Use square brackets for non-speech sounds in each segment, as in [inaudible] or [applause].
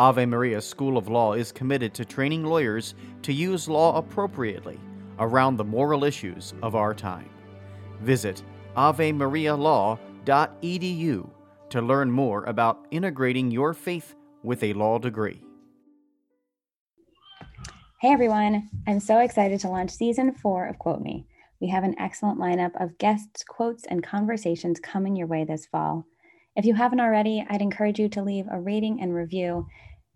Ave Maria School of Law is committed to training lawyers to use law appropriately around the moral issues of our time. Visit avemarialaw.edu to learn more about integrating your faith with a law degree. Hey everyone, I'm so excited to launch season four of Quote Me. We have an excellent lineup of guests, quotes, and conversations coming your way this fall. If you haven't already, I'd encourage you to leave a rating and review.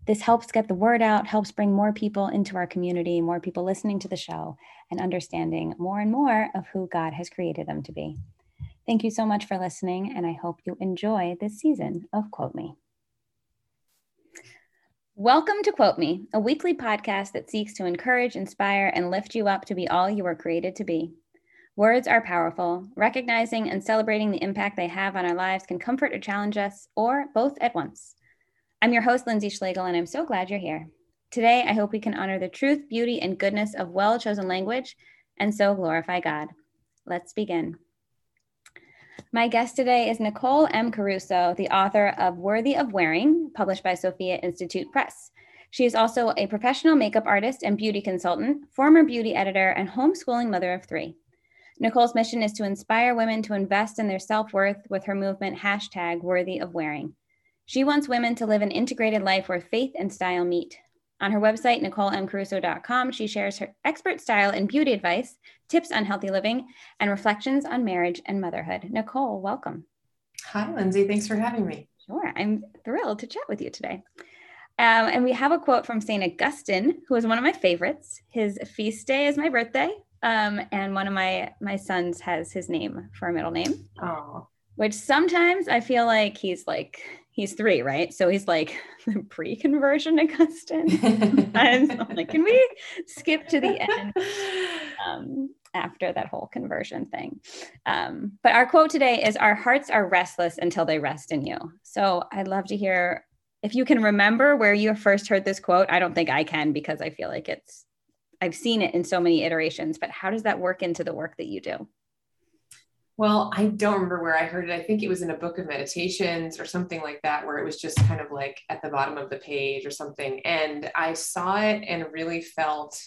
This helps get the word out, helps bring more people into our community, more people listening to the show, and understanding more and more of who God has created them to be. Thank you so much for listening, and I hope you enjoy this season of Quote Me. Welcome to Quote Me, a weekly podcast that seeks to encourage, inspire, and lift you up to be all you were created to be. Words are powerful. Recognizing and celebrating the impact they have on our lives can comfort or challenge us, or both at once. I'm your host, Lindsay Schlegel, and I'm so glad you're here. Today, I hope we can honor the truth, beauty, and goodness of well chosen language and so glorify God. Let's begin. My guest today is Nicole M. Caruso, the author of Worthy of Wearing, published by Sophia Institute Press. She is also a professional makeup artist and beauty consultant, former beauty editor, and homeschooling mother of three. Nicole's mission is to inspire women to invest in their self worth with her movement hashtag worthy of wearing. She wants women to live an integrated life where faith and style meet. On her website, NicoleMCaruso.com, she shares her expert style and beauty advice, tips on healthy living, and reflections on marriage and motherhood. Nicole, welcome. Hi, Lindsay. Thanks for having me. Sure. I'm thrilled to chat with you today. Um, and we have a quote from St. Augustine, who is one of my favorites. His feast day is my birthday. Um, and one of my my sons has his name for a middle name. Oh. Which sometimes I feel like he's like he's three, right? So he's like [laughs] the pre-conversion Augustine. [laughs] I'm like, can we skip to the end [laughs] um, after that whole conversion thing? Um, but our quote today is Our hearts are restless until they rest in you. So I'd love to hear if you can remember where you first heard this quote. I don't think I can because I feel like it's, I've seen it in so many iterations, but how does that work into the work that you do? Well, I don't remember where I heard it. I think it was in a book of meditations or something like that, where it was just kind of like at the bottom of the page or something. And I saw it and really felt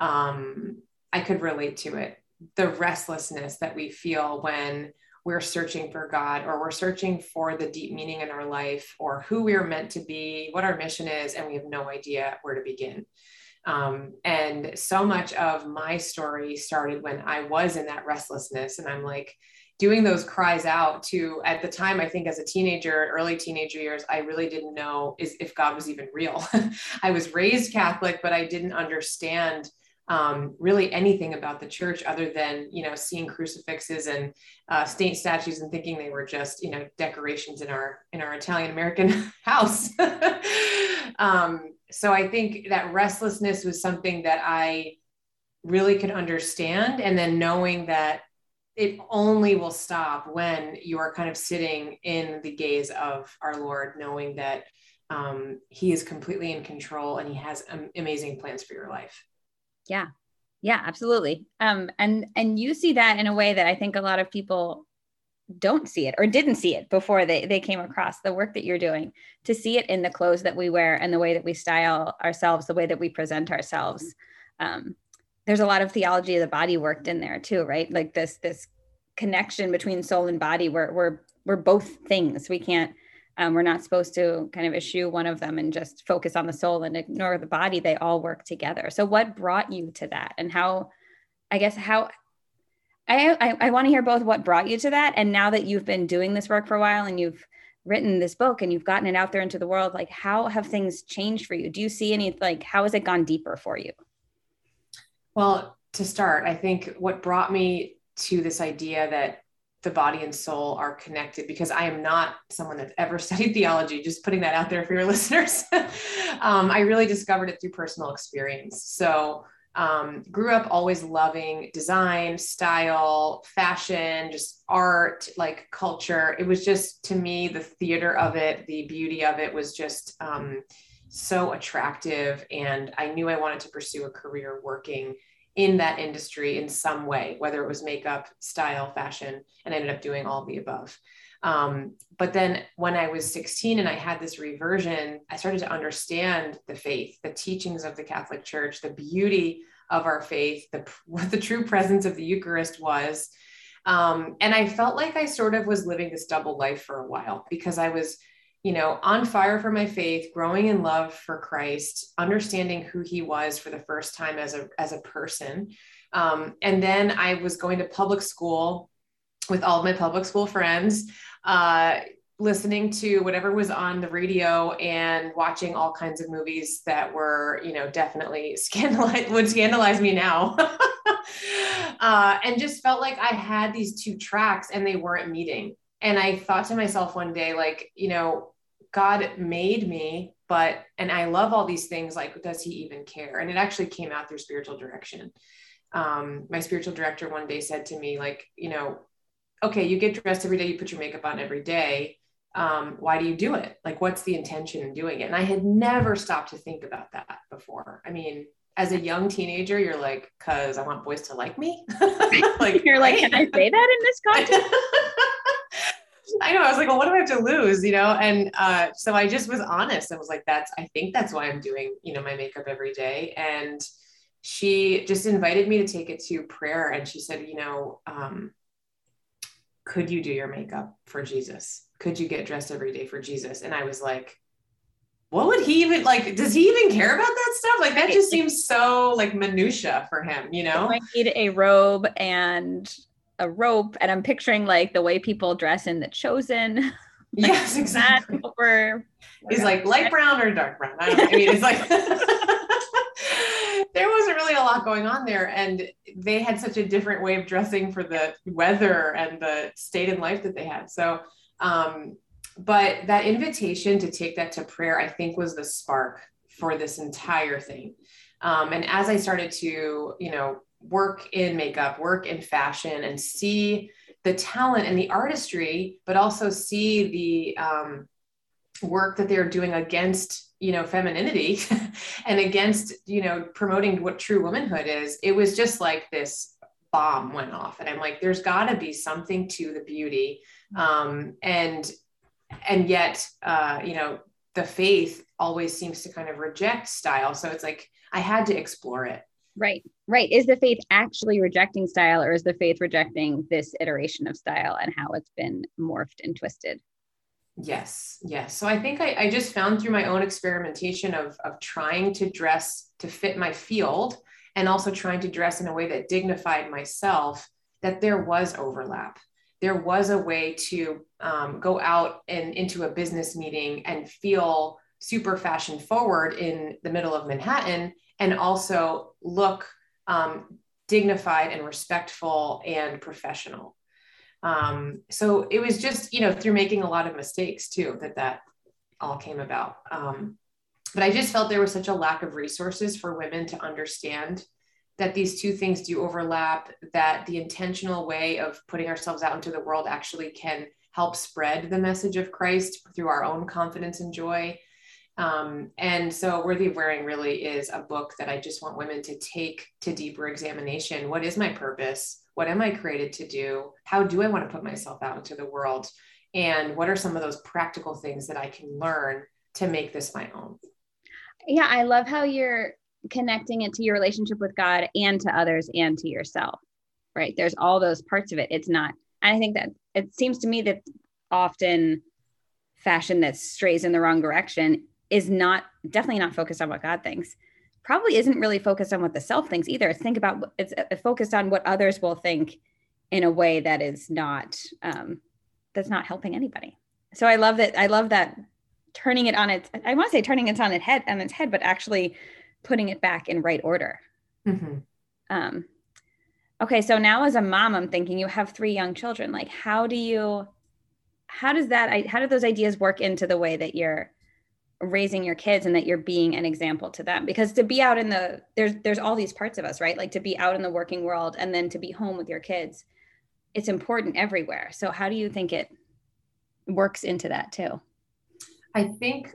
um, I could relate to it. The restlessness that we feel when we're searching for God or we're searching for the deep meaning in our life or who we're meant to be, what our mission is, and we have no idea where to begin. Um, and so much of my story started when I was in that restlessness. And I'm like doing those cries out to, at the time, I think as a teenager, early teenager years, I really didn't know is, if God was even real. [laughs] I was raised Catholic, but I didn't understand um, really anything about the church other than you know seeing crucifixes and uh, saint statues and thinking they were just you know decorations in our in our Italian American [laughs] house. [laughs] um, so I think that restlessness was something that I really could understand. And then knowing that it only will stop when you are kind of sitting in the gaze of our Lord, knowing that um, He is completely in control and He has amazing plans for your life. Yeah, yeah, absolutely. Um, and and you see that in a way that I think a lot of people don't see it or didn't see it before they, they came across the work that you're doing to see it in the clothes that we wear and the way that we style ourselves the way that we present ourselves. Um, there's a lot of theology of the body worked in there too right? Like this this connection between soul and body where we're we're both things. We can't um, we're not supposed to kind of eschew one of them and just focus on the soul and ignore the body they all work together so what brought you to that and how i guess how I, I, I want to hear both what brought you to that. And now that you've been doing this work for a while and you've written this book and you've gotten it out there into the world, like how have things changed for you? Do you see any, like, how has it gone deeper for you? Well, to start, I think what brought me to this idea that the body and soul are connected because I am not someone that's ever [laughs] studied theology, just putting that out there for your [laughs] listeners. um, I really discovered it through personal experience. So, um, grew up always loving design, style, fashion, just art, like culture. It was just to me, the theater of it, the beauty of it was just um, so attractive. And I knew I wanted to pursue a career working in that industry in some way, whether it was makeup, style, fashion, and I ended up doing all the above. Um, but then when I was 16 and I had this reversion, I started to understand the faith, the teachings of the Catholic Church, the beauty of our faith, the, [laughs] what the true presence of the Eucharist was. Um, and I felt like I sort of was living this double life for a while because I was you know, on fire for my faith, growing in love for Christ, understanding who he was for the first time as a, as a person. Um, and then I was going to public school with all of my public school friends, uh, listening to whatever was on the radio and watching all kinds of movies that were, you know, definitely [laughs] scandalize would scandalize me now. [laughs] uh, and just felt like I had these two tracks and they weren't meeting and I thought to myself one day, like, you know, God made me, but, and I love all these things, like, does he even care? And it actually came out through spiritual direction. Um, my spiritual director one day said to me, like, you know, okay, you get dressed every day, you put your makeup on every day. Um, why do you do it? Like, what's the intention in doing it? And I had never stopped to think about that before. I mean, as a young teenager, you're like, cause I want boys to like me. [laughs] [laughs] like, you're like, can I say that in this [laughs] context? I know. I was like, well, what do I have to lose? You know? And uh, so I just was honest and was like, that's, I think that's why I'm doing, you know, my makeup every day. And she just invited me to take it to prayer. And she said, you know, um, could you do your makeup for Jesus? Could you get dressed every day for Jesus? And I was like, what would he even like? Does he even care about that stuff? Like that just [laughs] seems so like minutia for him, you know? I need a robe and a rope and I'm picturing like the way people dress in the chosen. [laughs] Yes, exactly. Over He's like light brown or dark brown. I, I mean, it's like [laughs] there wasn't really a lot going on there. And they had such a different way of dressing for the weather and the state in life that they had. So um, but that invitation to take that to prayer, I think was the spark for this entire thing. Um, and as I started to, you know, work in makeup, work in fashion, and see the talent and the artistry, but also see the um, work that they're doing against, you know, femininity [laughs] and against, you know, promoting what true womanhood is. It was just like this bomb went off, and I'm like, there's got to be something to the beauty, um, and and yet, uh, you know, the faith always seems to kind of reject style. So it's like I had to explore it. Right, right. Is the faith actually rejecting style, or is the faith rejecting this iteration of style and how it's been morphed and twisted? Yes, yes. So I think I, I just found through my own experimentation of, of trying to dress to fit my field and also trying to dress in a way that dignified myself that there was overlap. There was a way to um, go out and into a business meeting and feel super fashion forward in the middle of Manhattan and also look um, dignified and respectful and professional. Um, so it was just, you know, through making a lot of mistakes too, that that all came about. Um, but I just felt there was such a lack of resources for women to understand that these two things do overlap, that the intentional way of putting ourselves out into the world actually can help spread the message of Christ through our own confidence and joy, um, and so Worthy of Wearing really is a book that I just want women to take to deeper examination. What is my purpose? What am I created to do? How do I want to put myself out into the world? And what are some of those practical things that I can learn to make this my own? Yeah, I love how you're connecting it to your relationship with God and to others and to yourself, right? There's all those parts of it. It's not, I think that it seems to me that often fashion that strays in the wrong direction is not definitely not focused on what God thinks. Probably isn't really focused on what the self thinks either. It's think about it's focused on what others will think in a way that is not um, that's not helping anybody. So I love that. I love that turning it on its. I want to say turning it on its head on its head, but actually putting it back in right order. Mm-hmm. Um, okay, so now as a mom, I'm thinking you have three young children. Like, how do you? How does that? How do those ideas work into the way that you're raising your kids and that you're being an example to them. Because to be out in the there's there's all these parts of us right? Like to be out in the working world and then to be home with your kids it's important everywhere. So how do you think it works into that too? I think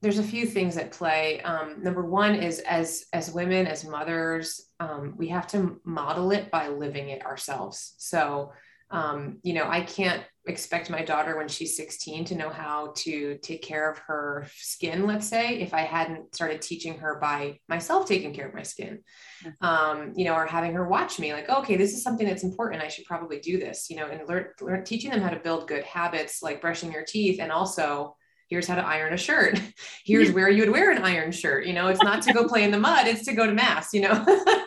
there's a few things at play. Um, number one is as as women as mothers um, we have to model it by living it ourselves. So um, you know i can't expect my daughter when she's 16 to know how to take care of her skin let's say if i hadn't started teaching her by myself taking care of my skin. Mm-hmm. um, you know or having her watch me like okay this is something that's important. I should probably do this you know and learn, learn teaching them how to build good habits like brushing your teeth and also here's how to iron a shirt. [laughs] Here's where you would wear an iron shirt you know it's not to go play in the mud it's to go to mass you know [laughs]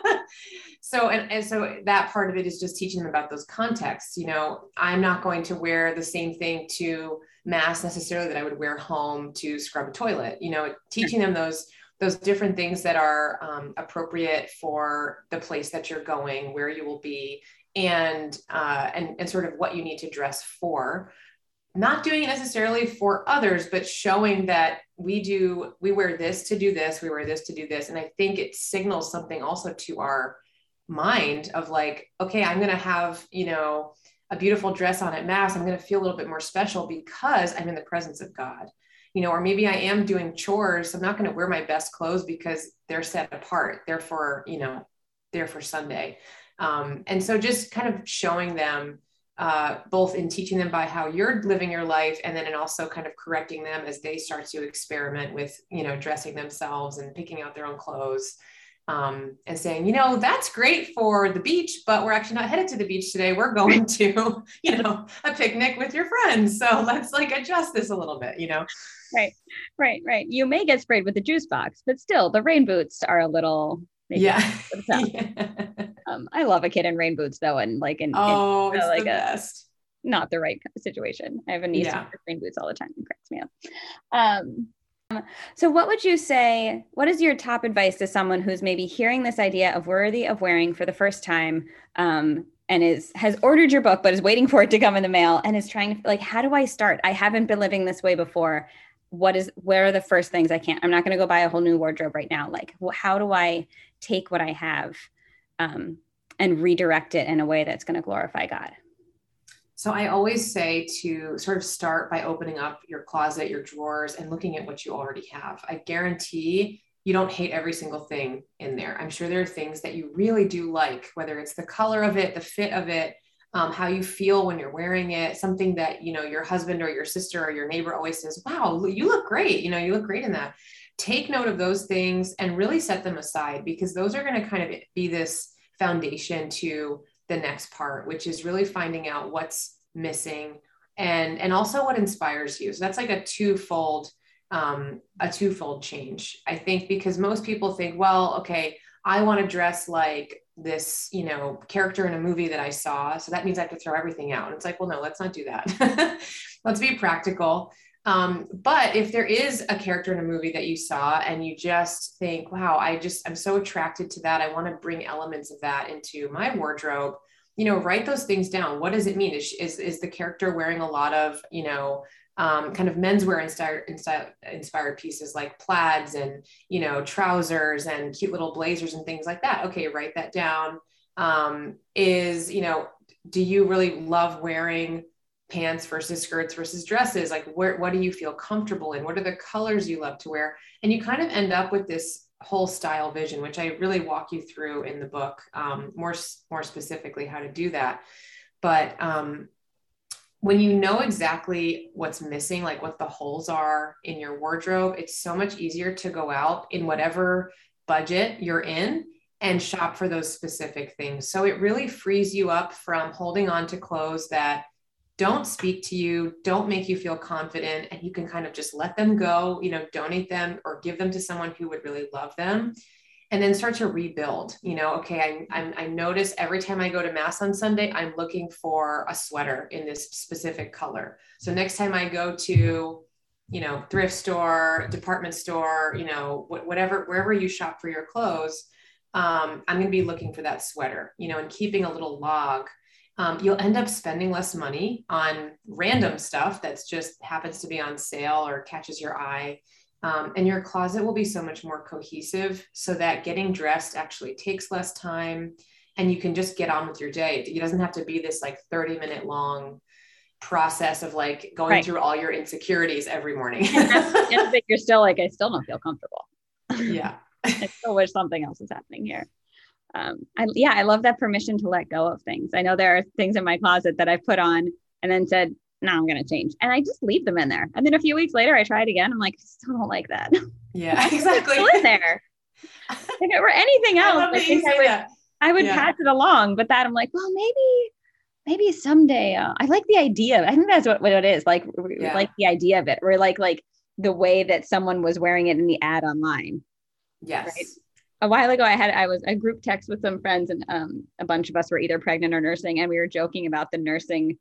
so and, and so that part of it is just teaching them about those contexts you know i'm not going to wear the same thing to mass necessarily that i would wear home to scrub a toilet you know teaching them those those different things that are um, appropriate for the place that you're going where you will be and uh, and and sort of what you need to dress for. Not doing it necessarily for others but showing that we do we wear this to do this we wear this to do this. And i think it signals something also to our mind of like, okay, I'm going to have, you know, a beautiful dress on at mass. I'm going to feel a little bit more special because I'm in the presence of God. You know, or maybe I am doing chores. I'm not going to wear my best clothes because they're set apart. They're for, you know, they're for Sunday. Um, and so just kind of showing them uh, both in teaching them by how you're living your life and then in also kind of correcting them as they start to experiment with you know dressing themselves and picking out their own clothes um, and saying, you know, that's great for the beach, but we're actually not headed to the beach today. We're going [laughs] to, you know, a picnic with your friends. So let's like adjust this a little bit, you know? Right, right, right. You may get sprayed with the juice box, but still the rain boots are a little. Yeah. [laughs] yeah. Um, I love a kid in rain boots though. And like, in, oh, in, uh, like the a, best. Not the right situation. I have a niece yeah. who rain boots all the time and cracks me up. Um, so, what would you say? What is your top advice to someone who's maybe hearing this idea of worthy of wearing for the first time, um, and is has ordered your book but is waiting for it to come in the mail and is trying to like, how do I start? I haven't been living this way before. What is? Where are the first things I can't? I'm not going to go buy a whole new wardrobe right now. Like, how do I take what I have um, and redirect it in a way that's going to glorify God? So I always say to sort of start by opening up your closet, your drawers, and looking at what you already have. I guarantee you don't hate every single thing in there. I'm sure there are things that you really do like, whether it's the color of it, the fit of it, um, how you feel when you're wearing it, something that you know your husband or your sister or your neighbor always says, "Wow, you look great." You know, you look great in that. Take note of those things and really set them aside because those are going to kind of be this foundation to the next part, which is really finding out what's missing and and also what inspires you. So that's like a twofold um, a twofold change. I think because most people think, well, okay, I want to dress like this, you know, character in a movie that I saw. So that means I have to throw everything out. And it's like, well, no, let's not do that. [laughs] let's be practical. Um, but if there is a character in a movie that you saw and you just think, wow, I just, I'm so attracted to that. I want to bring elements of that into my wardrobe. You know, write those things down. What does it mean? Is, is, is the character wearing a lot of, you know, um, kind of menswear inspired, inspired pieces like plaids and, you know, trousers and cute little blazers and things like that. Okay, write that down. Um, is, you know, do you really love wearing pants versus skirts versus dresses like where, what do you feel comfortable in? What are the colors you love to wear? And you kind of end up with this whole style vision which i really walk you through in the book um, more more specifically how to do that. But um, when you know exactly what's missing like what the holes are in your wardrobe it's so much easier to go out in whatever budget you're in and shop for those specific things. So it really frees you up from holding on to clothes that don't speak to you, don't make you feel confident, and you can kind of just let them go, you know, donate them or give them to someone who would really love them. and then start to rebuild you know okay I, I'm, I notice every time i go to mass on sunday i'm looking for a sweater in this specific color so next time i go to you know thrift store department store you know whatever wherever you shop for your clothes um, i'm going to be looking for that sweater you know and keeping a little log um, you'll end up spending less money on random stuff that's just happens to be on sale or catches your eye. Um, and your closet will be so much more cohesive so that getting dressed actually takes less time and you can just get on with your day. It doesn't have to be this like 30 minute long process of like going right. through all your insecurities every morning. And [laughs] you're still like i still don't feel comfortable. Yeah. [laughs] I still wish something else is happening here um, I, yeah, I love that permission to let go of things. I know there are things in my closet that I've put on and then said, no, I'm going to change. And I just leave them in there. And then a few weeks later, I try it again. I'm like, I still don't like that. [laughs] Yeah, exactly. still in there. [laughs] if it were anything else, I, I think I would, I would yeah. pass it along. But that I'm like, well, maybe, maybe someday. Uh, I like the idea. I think that's what, what it is. Like, yeah. like the idea of it. Or like, like the way that someone was wearing it in the ad online. Yes. Right? A while ago i had i was a group text with some friends and um, a bunch of us were either pregnant or nursing and we were joking about the nursing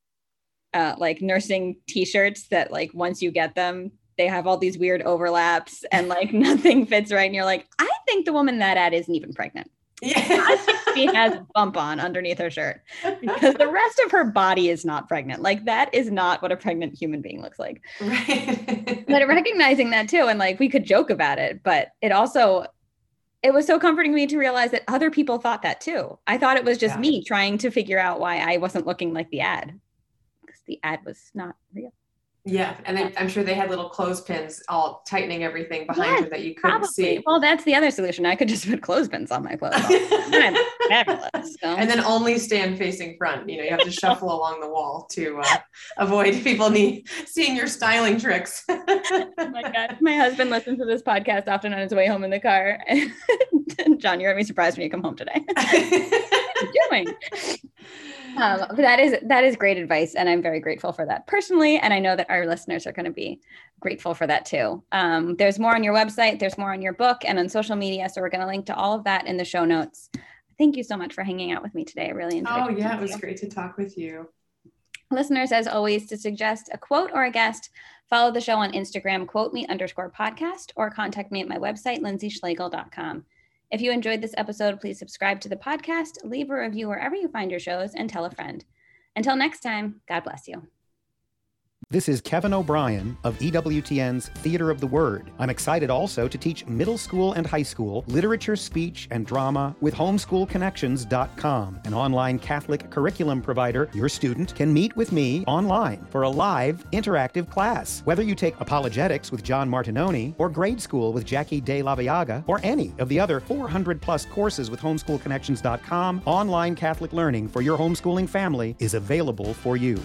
uh, like nursing t-shirts that like once you get them they have all these weird overlaps and like [laughs] nothing fits right and you're like i think the woman that ad isn't even pregnant. Yeah. She has a bump on underneath her shirt because the rest of her body is not pregnant. Like that is not what a pregnant human being looks like. Right. [laughs] but recognizing that too and like we could joke about it but it also it was so comforting to me to realize that other people thought that too. I thought it was just yeah. me trying to figure out why I wasn't looking like the ad because the ad was not real. Yeah, and I, am sure they had little clothespins all tightening everything behind yes, her that you couldn't probably. see. Well, that's the other solution. I could just put clothespins on my clothes. [laughs] fabulous. So. And then only stand facing front. You know, you have to shuffle [laughs] along the wall to uh, avoid people need, seeing your styling tricks. [laughs] oh my God. My husband listens to this podcast often on his way home in the car. John, you're going to be surprised when you come home today. what are you doing? Um, that is that is great advice, and I'm very grateful for that personally. And I know that our listeners are going to be grateful for that too. Um, there's more on your website, there's more on your book, and on social media. So we're going to link to all of that in the show notes. Thank you so much for hanging out with me today. I really enjoyed. It. Oh yeah, it was you. great to talk with you. Listeners, as always, to suggest a quote or a guest, follow the show on Instagram, quote me underscore podcast, or contact me at my website, lindsayschlegel.com. If you enjoyed this episode, please subscribe to the podcast, leave a review wherever you find your shows, and tell a friend. Until next time, God bless you. This is Kevin O'Brien of EWTN's Theater of the Word. I'm excited also to teach middle school and high school literature, speech, and drama with homeschoolconnections.com, an online Catholic curriculum provider. Your student can meet with me online for a live, interactive class. Whether you take apologetics with John Martignoni, or grade school with Jackie De La Viaga, or any of the other 400 plus courses with homeschoolconnections.com, online Catholic learning for your homeschooling family is available for you.